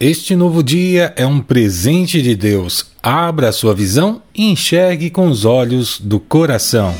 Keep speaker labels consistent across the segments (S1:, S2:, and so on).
S1: Este novo dia é um presente de Deus. Abra sua visão e enxergue com os olhos do coração.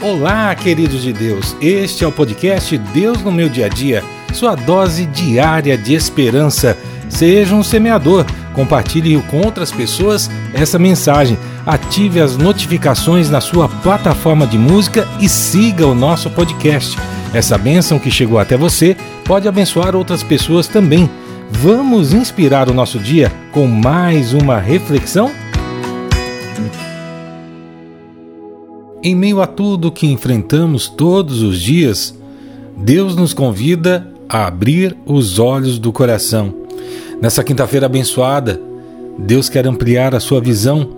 S1: Olá, queridos de Deus. Este é o podcast Deus no meu dia a dia, sua dose diária de esperança. Seja um semeador. Compartilhe com outras pessoas essa mensagem. Ative as notificações na sua plataforma de música e siga o nosso podcast. Essa bênção que chegou até você pode abençoar outras pessoas também. Vamos inspirar o nosso dia com mais uma reflexão? Em meio a tudo que enfrentamos todos os dias, Deus nos convida a abrir os olhos do coração. Nessa quinta-feira abençoada, Deus quer ampliar a sua visão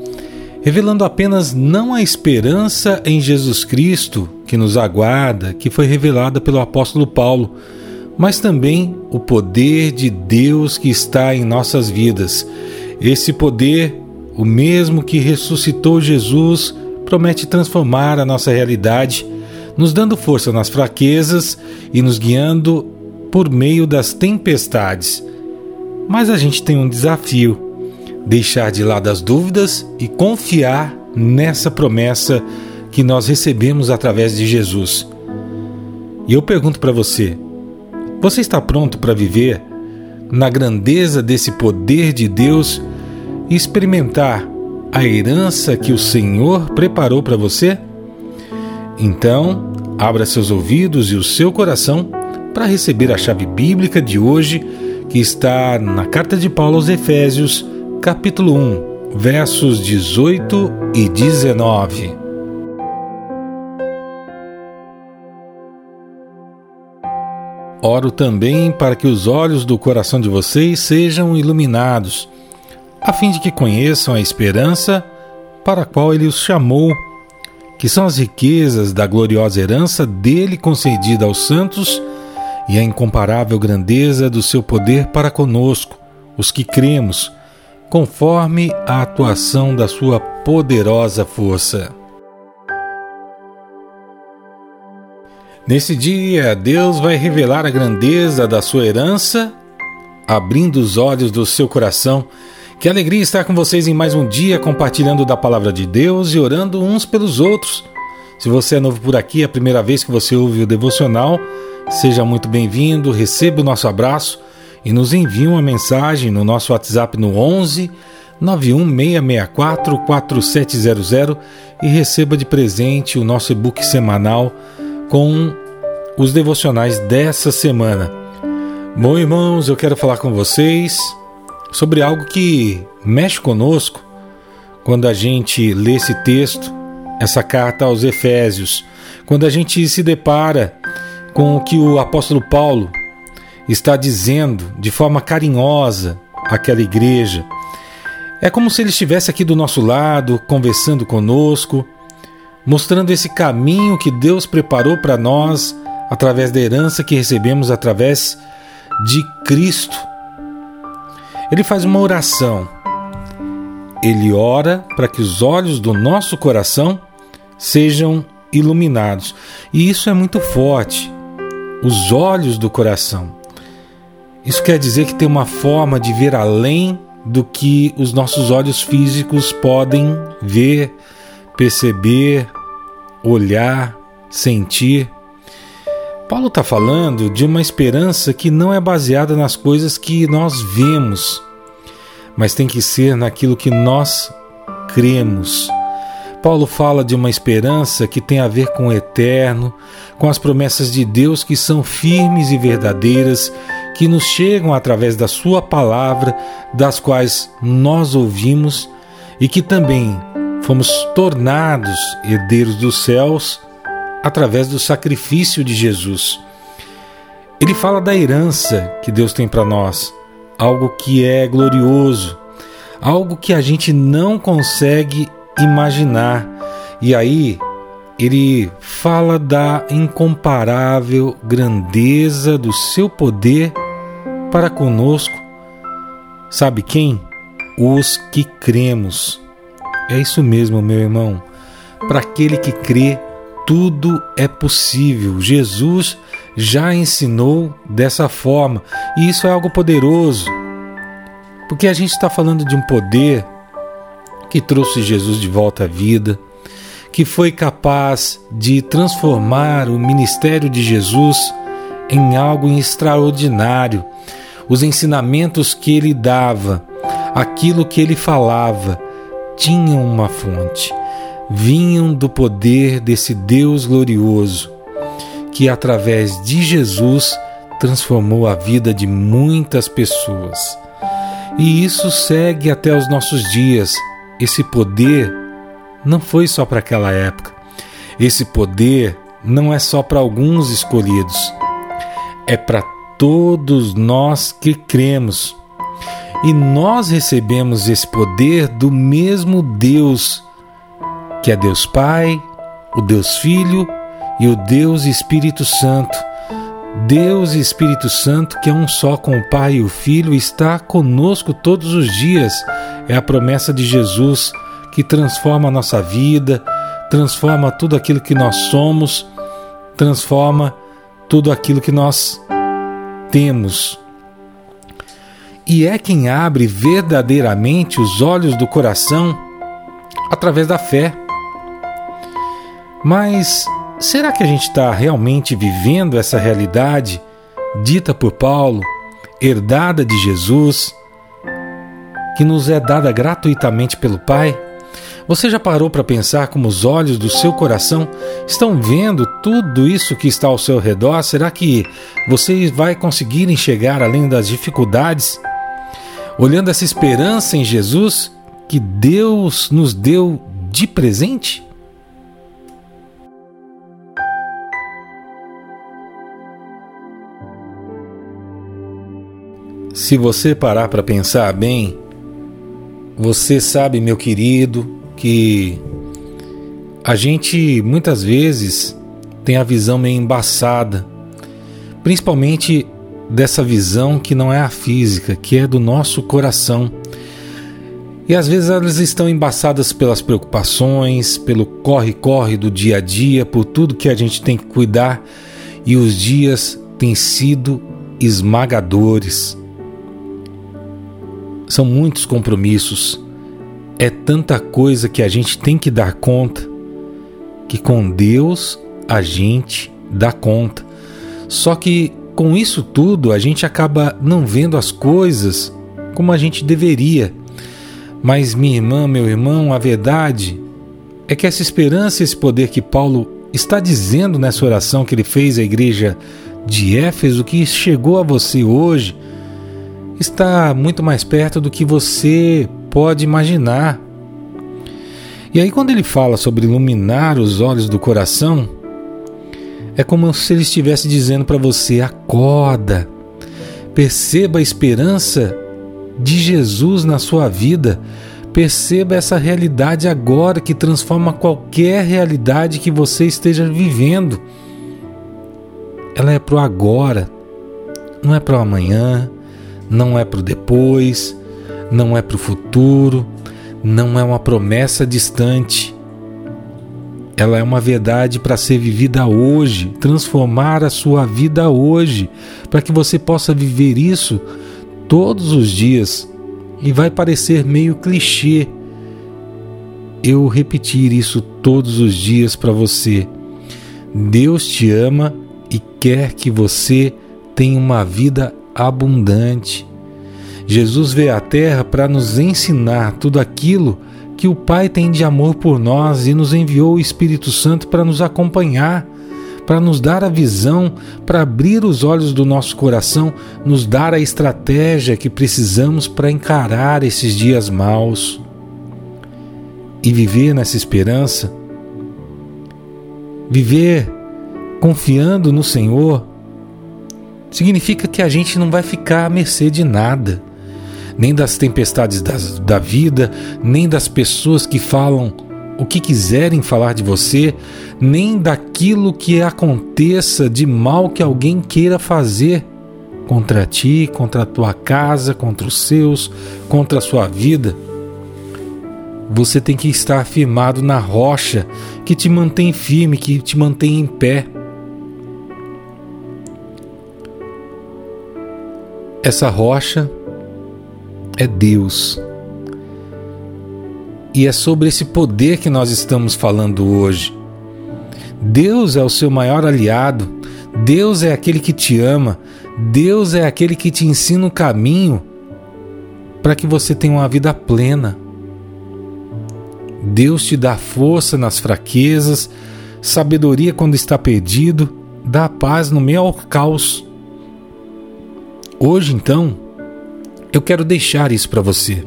S1: revelando apenas não a esperança em Jesus Cristo que nos aguarda, que foi revelada pelo apóstolo Paulo, mas também o poder de Deus que está em nossas vidas. Esse poder, o mesmo que ressuscitou Jesus, promete transformar a nossa realidade, nos dando força nas fraquezas e nos guiando por meio das tempestades. Mas a gente tem um desafio deixar de lado as dúvidas e confiar nessa promessa que nós recebemos através de Jesus. E eu pergunto para você: você está pronto para viver na grandeza desse poder de Deus e experimentar a herança que o Senhor preparou para você? Então, abra seus ouvidos e o seu coração para receber a chave bíblica de hoje, que está na carta de Paulo aos Efésios, capítulo 1, versos 18 e 19. Oro também para que os olhos do coração de vocês sejam iluminados, a fim de que conheçam a esperança para a qual ele os chamou, que são as riquezas da gloriosa herança dele concedida aos santos e a incomparável grandeza do seu poder para conosco, os que cremos conforme a atuação da sua poderosa força. Nesse dia, Deus vai revelar a grandeza da sua herança, abrindo os olhos do seu coração. Que alegria estar com vocês em mais um dia compartilhando da palavra de Deus e orando uns pelos outros. Se você é novo por aqui, é a primeira vez que você ouve o devocional, seja muito bem-vindo, receba o nosso abraço e nos envie uma mensagem no nosso WhatsApp no 11 91664 4700 e receba de presente o nosso e-book semanal com os devocionais dessa semana. Bom, irmãos, eu quero falar com vocês sobre algo que mexe conosco quando a gente lê esse texto, essa carta aos Efésios, quando a gente se depara com o que o apóstolo Paulo está dizendo de forma carinhosa àquela igreja. É como se ele estivesse aqui do nosso lado, conversando conosco, mostrando esse caminho que Deus preparou para nós através da herança que recebemos através de Cristo. Ele faz uma oração. Ele ora para que os olhos do nosso coração sejam iluminados. E isso é muito forte. Os olhos do coração. Isso quer dizer que tem uma forma de ver além do que os nossos olhos físicos podem ver, perceber, olhar, sentir. Paulo está falando de uma esperança que não é baseada nas coisas que nós vemos, mas tem que ser naquilo que nós cremos. Paulo fala de uma esperança que tem a ver com o eterno, com as promessas de Deus que são firmes e verdadeiras que nos chegam através da Sua palavra, das quais nós ouvimos e que também fomos tornados herdeiros dos céus através do sacrifício de Jesus. Ele fala da herança que Deus tem para nós, algo que é glorioso, algo que a gente não consegue imaginar. E aí ele fala da incomparável grandeza do seu poder para conosco. Sabe quem? Os que cremos. É isso mesmo, meu irmão. Para aquele que crê, tudo é possível. Jesus já ensinou dessa forma, e isso é algo poderoso, porque a gente está falando de um poder que trouxe Jesus de volta à vida, que foi capaz de transformar o ministério de Jesus em algo extraordinário. Os ensinamentos que ele dava, aquilo que ele falava, tinham uma fonte, vinham do poder desse Deus glorioso, que através de Jesus transformou a vida de muitas pessoas. E isso segue até os nossos dias. Esse poder não foi só para aquela época. Esse poder não é só para alguns escolhidos. É para todos nós que cremos. E nós recebemos esse poder do mesmo Deus, que é Deus Pai, o Deus Filho e o Deus Espírito Santo. Deus Espírito Santo, que é um só com o Pai e o Filho, está conosco todos os dias. É a promessa de Jesus que transforma a nossa vida, transforma tudo aquilo que nós somos, transforma tudo aquilo que nós temos e é quem abre verdadeiramente os olhos do coração através da fé. Mas será que a gente está realmente vivendo essa realidade dita por Paulo, herdada de Jesus, que nos é dada gratuitamente pelo Pai? Você já parou para pensar como os olhos do seu coração estão vendo tudo isso que está ao seu redor? Será que você vai conseguir enxergar além das dificuldades? Olhando essa esperança em Jesus que Deus nos deu de presente? Se você parar para pensar bem, você sabe, meu querido, que a gente muitas vezes tem a visão meio embaçada, principalmente dessa visão que não é a física, que é do nosso coração. E às vezes elas estão embaçadas pelas preocupações, pelo corre-corre do dia a dia, por tudo que a gente tem que cuidar, e os dias têm sido esmagadores. São muitos compromissos, é tanta coisa que a gente tem que dar conta, que com Deus a gente dá conta. Só que com isso tudo, a gente acaba não vendo as coisas como a gente deveria. Mas, minha irmã, meu irmão, a verdade é que essa esperança, esse poder que Paulo está dizendo nessa oração que ele fez à igreja de Éfeso, que chegou a você hoje, está muito mais perto do que você pode imaginar. E aí, quando ele fala sobre iluminar os olhos do coração, é como se ele estivesse dizendo para você: acorda, perceba a esperança de Jesus na sua vida, perceba essa realidade agora que transforma qualquer realidade que você esteja vivendo. Ela é para o agora, não é para o amanhã, não é para o depois, não é para o futuro, não é uma promessa distante ela é uma verdade para ser vivida hoje, transformar a sua vida hoje, para que você possa viver isso todos os dias. E vai parecer meio clichê eu repetir isso todos os dias para você. Deus te ama e quer que você tenha uma vida abundante. Jesus veio à Terra para nos ensinar tudo aquilo que o Pai tem de amor por nós e nos enviou o Espírito Santo para nos acompanhar, para nos dar a visão, para abrir os olhos do nosso coração, nos dar a estratégia que precisamos para encarar esses dias maus. E viver nessa esperança, viver confiando no Senhor, significa que a gente não vai ficar à mercê de nada nem das tempestades das, da vida, nem das pessoas que falam o que quiserem falar de você, nem daquilo que aconteça de mal que alguém queira fazer contra ti, contra a tua casa, contra os seus, contra a sua vida. Você tem que estar firmado na rocha que te mantém firme, que te mantém em pé. Essa rocha é Deus. E é sobre esse poder que nós estamos falando hoje. Deus é o seu maior aliado, Deus é aquele que te ama, Deus é aquele que te ensina o caminho para que você tenha uma vida plena. Deus te dá força nas fraquezas, sabedoria quando está perdido, dá paz no meio ao caos. Hoje, então, eu quero deixar isso para você.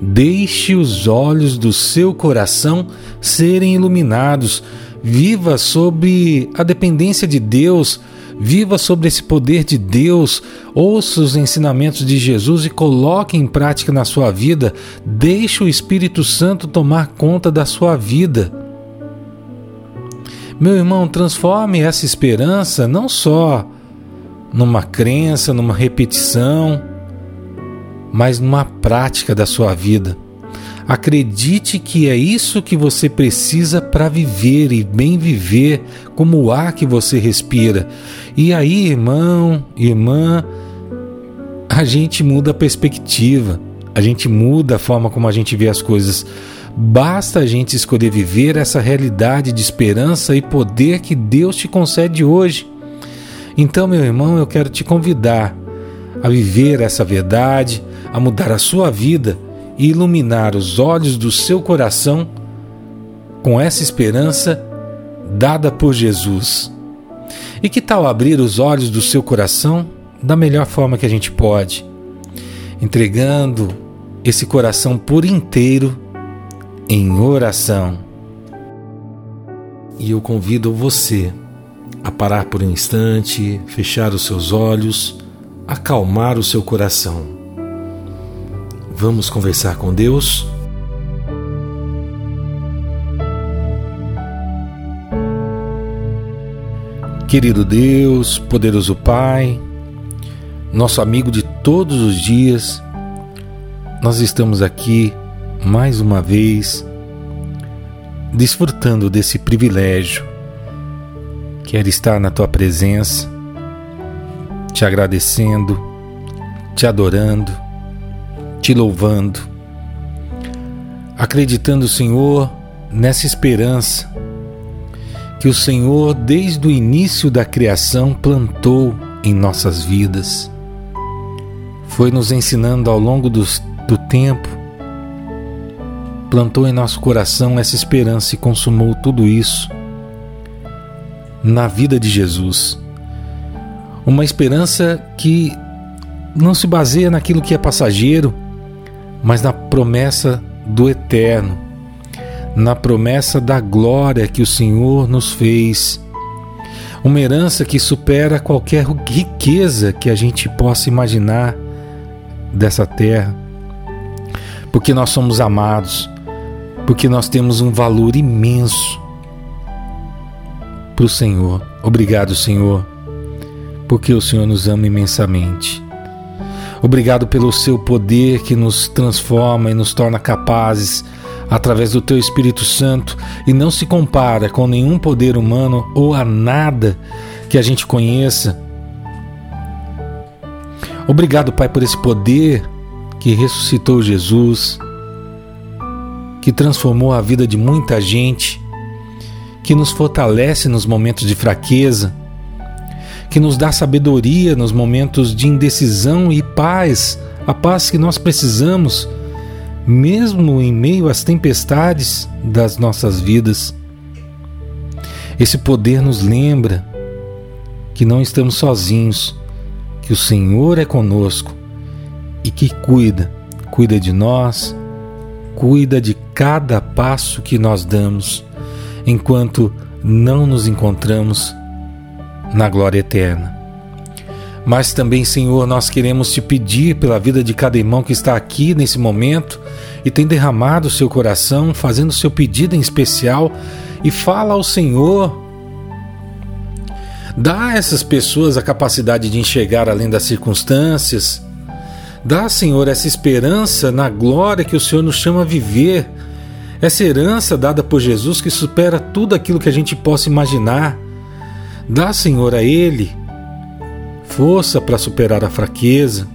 S1: Deixe os olhos do seu coração serem iluminados. Viva sobre a dependência de Deus. Viva sobre esse poder de Deus. Ouça os ensinamentos de Jesus e coloque em prática na sua vida. Deixe o Espírito Santo tomar conta da sua vida. Meu irmão, transforme essa esperança não só numa crença, numa repetição mas numa prática da sua vida. Acredite que é isso que você precisa para viver e bem viver, como o ar que você respira. E aí, irmão, irmã, a gente muda a perspectiva, a gente muda a forma como a gente vê as coisas. Basta a gente escolher viver essa realidade de esperança e poder que Deus te concede hoje. Então, meu irmão, eu quero te convidar a viver essa verdade, a mudar a sua vida e iluminar os olhos do seu coração com essa esperança dada por Jesus. E que tal abrir os olhos do seu coração da melhor forma que a gente pode, entregando esse coração por inteiro em oração. E eu convido você a parar por um instante, fechar os seus olhos, acalmar o seu coração Vamos conversar com Deus? Querido Deus, poderoso Pai, nosso amigo de todos os dias, nós estamos aqui mais uma vez desfrutando desse privilégio que era estar na tua presença, te agradecendo, te adorando te louvando, acreditando, Senhor, nessa esperança que o Senhor, desde o início da criação, plantou em nossas vidas. Foi nos ensinando ao longo do, do tempo, plantou em nosso coração essa esperança e consumou tudo isso na vida de Jesus. Uma esperança que não se baseia naquilo que é passageiro, mas na promessa do eterno, na promessa da glória que o Senhor nos fez. Uma herança que supera qualquer riqueza que a gente possa imaginar dessa terra. Porque nós somos amados, porque nós temos um valor imenso para o Senhor. Obrigado, Senhor, porque o Senhor nos ama imensamente. Obrigado pelo seu poder que nos transforma e nos torna capazes através do teu Espírito Santo e não se compara com nenhum poder humano ou a nada que a gente conheça. Obrigado, Pai, por esse poder que ressuscitou Jesus, que transformou a vida de muita gente, que nos fortalece nos momentos de fraqueza que nos dá sabedoria nos momentos de indecisão e paz, a paz que nós precisamos, mesmo em meio às tempestades das nossas vidas. Esse poder nos lembra que não estamos sozinhos, que o Senhor é conosco e que cuida, cuida de nós, cuida de cada passo que nós damos, enquanto não nos encontramos na glória eterna. Mas também, Senhor, nós queremos te pedir pela vida de cada irmão que está aqui nesse momento e tem derramado o seu coração, fazendo o seu pedido em especial, e fala ao Senhor. Dá a essas pessoas a capacidade de enxergar além das circunstâncias. Dá, Senhor, essa esperança na glória que o Senhor nos chama a viver. Essa herança dada por Jesus que supera tudo aquilo que a gente possa imaginar. Dá, Senhor, a Ele força para superar a fraqueza.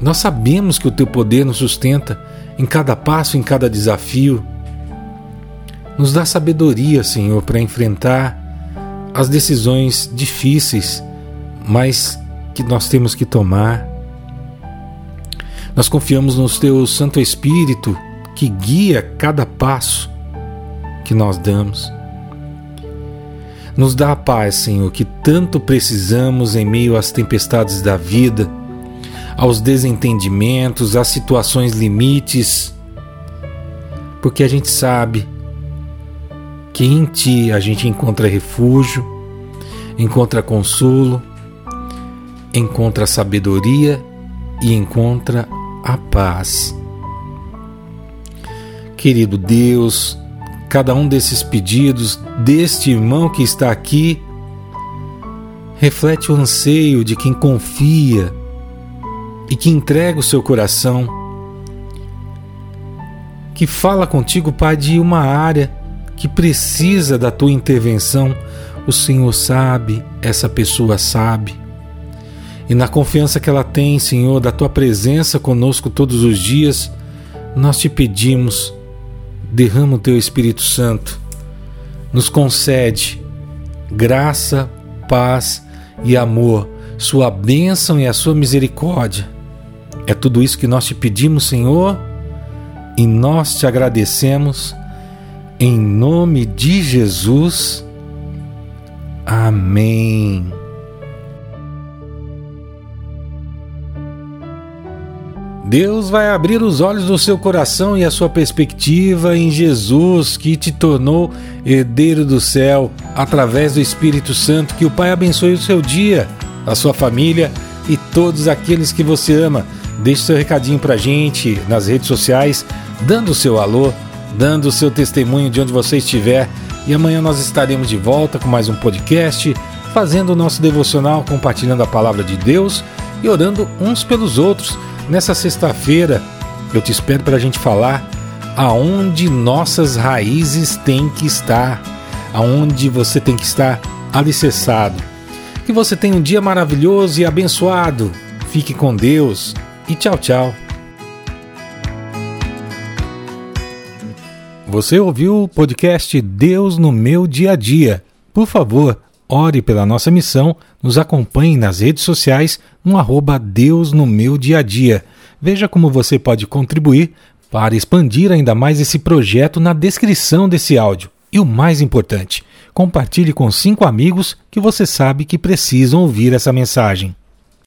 S1: Nós sabemos que o teu poder nos sustenta em cada passo, em cada desafio. Nos dá sabedoria, Senhor, para enfrentar as decisões difíceis, mas que nós temos que tomar. Nós confiamos no Teu Santo Espírito que guia cada passo que nós damos. Nos dá a paz, Senhor, que tanto precisamos em meio às tempestades da vida, aos desentendimentos, às situações limites, porque a gente sabe que em Ti a gente encontra refúgio, encontra consolo, encontra sabedoria e encontra a paz. Querido Deus, cada um desses pedidos deste irmão que está aqui reflete o anseio de quem confia e que entrega o seu coração, que fala contigo, Pai, de uma área que precisa da tua intervenção. O Senhor sabe, essa pessoa sabe. E na confiança que ela tem, Senhor, da tua presença conosco todos os dias, nós te pedimos, derrama o teu Espírito Santo, nos concede graça, paz e amor, sua bênção e a sua misericórdia. É tudo isso que nós te pedimos, Senhor, e nós te agradecemos. Em nome de Jesus. Amém. Deus vai abrir os olhos do seu coração e a sua perspectiva em Jesus, que te tornou herdeiro do céu através do Espírito Santo. Que o Pai abençoe o seu dia, a sua família e todos aqueles que você ama. Deixe seu recadinho pra gente nas redes sociais, dando o seu alô, dando o seu testemunho de onde você estiver. E amanhã nós estaremos de volta com mais um podcast, fazendo o nosso devocional, compartilhando a palavra de Deus e orando uns pelos outros Nessa sexta-feira, eu te espero para a gente falar aonde nossas raízes têm que estar, aonde você tem que estar alicerçado. Que você tenha um dia maravilhoso e abençoado. Fique com Deus e tchau, tchau. Você ouviu o podcast Deus no meu dia a dia. Por favor, ore pela nossa missão, nos acompanhe nas redes sociais no arroba Deus no meu dia a dia. Veja como você pode contribuir para expandir ainda mais esse projeto na descrição desse áudio. E o mais importante, compartilhe com cinco amigos que você sabe que precisam ouvir essa mensagem.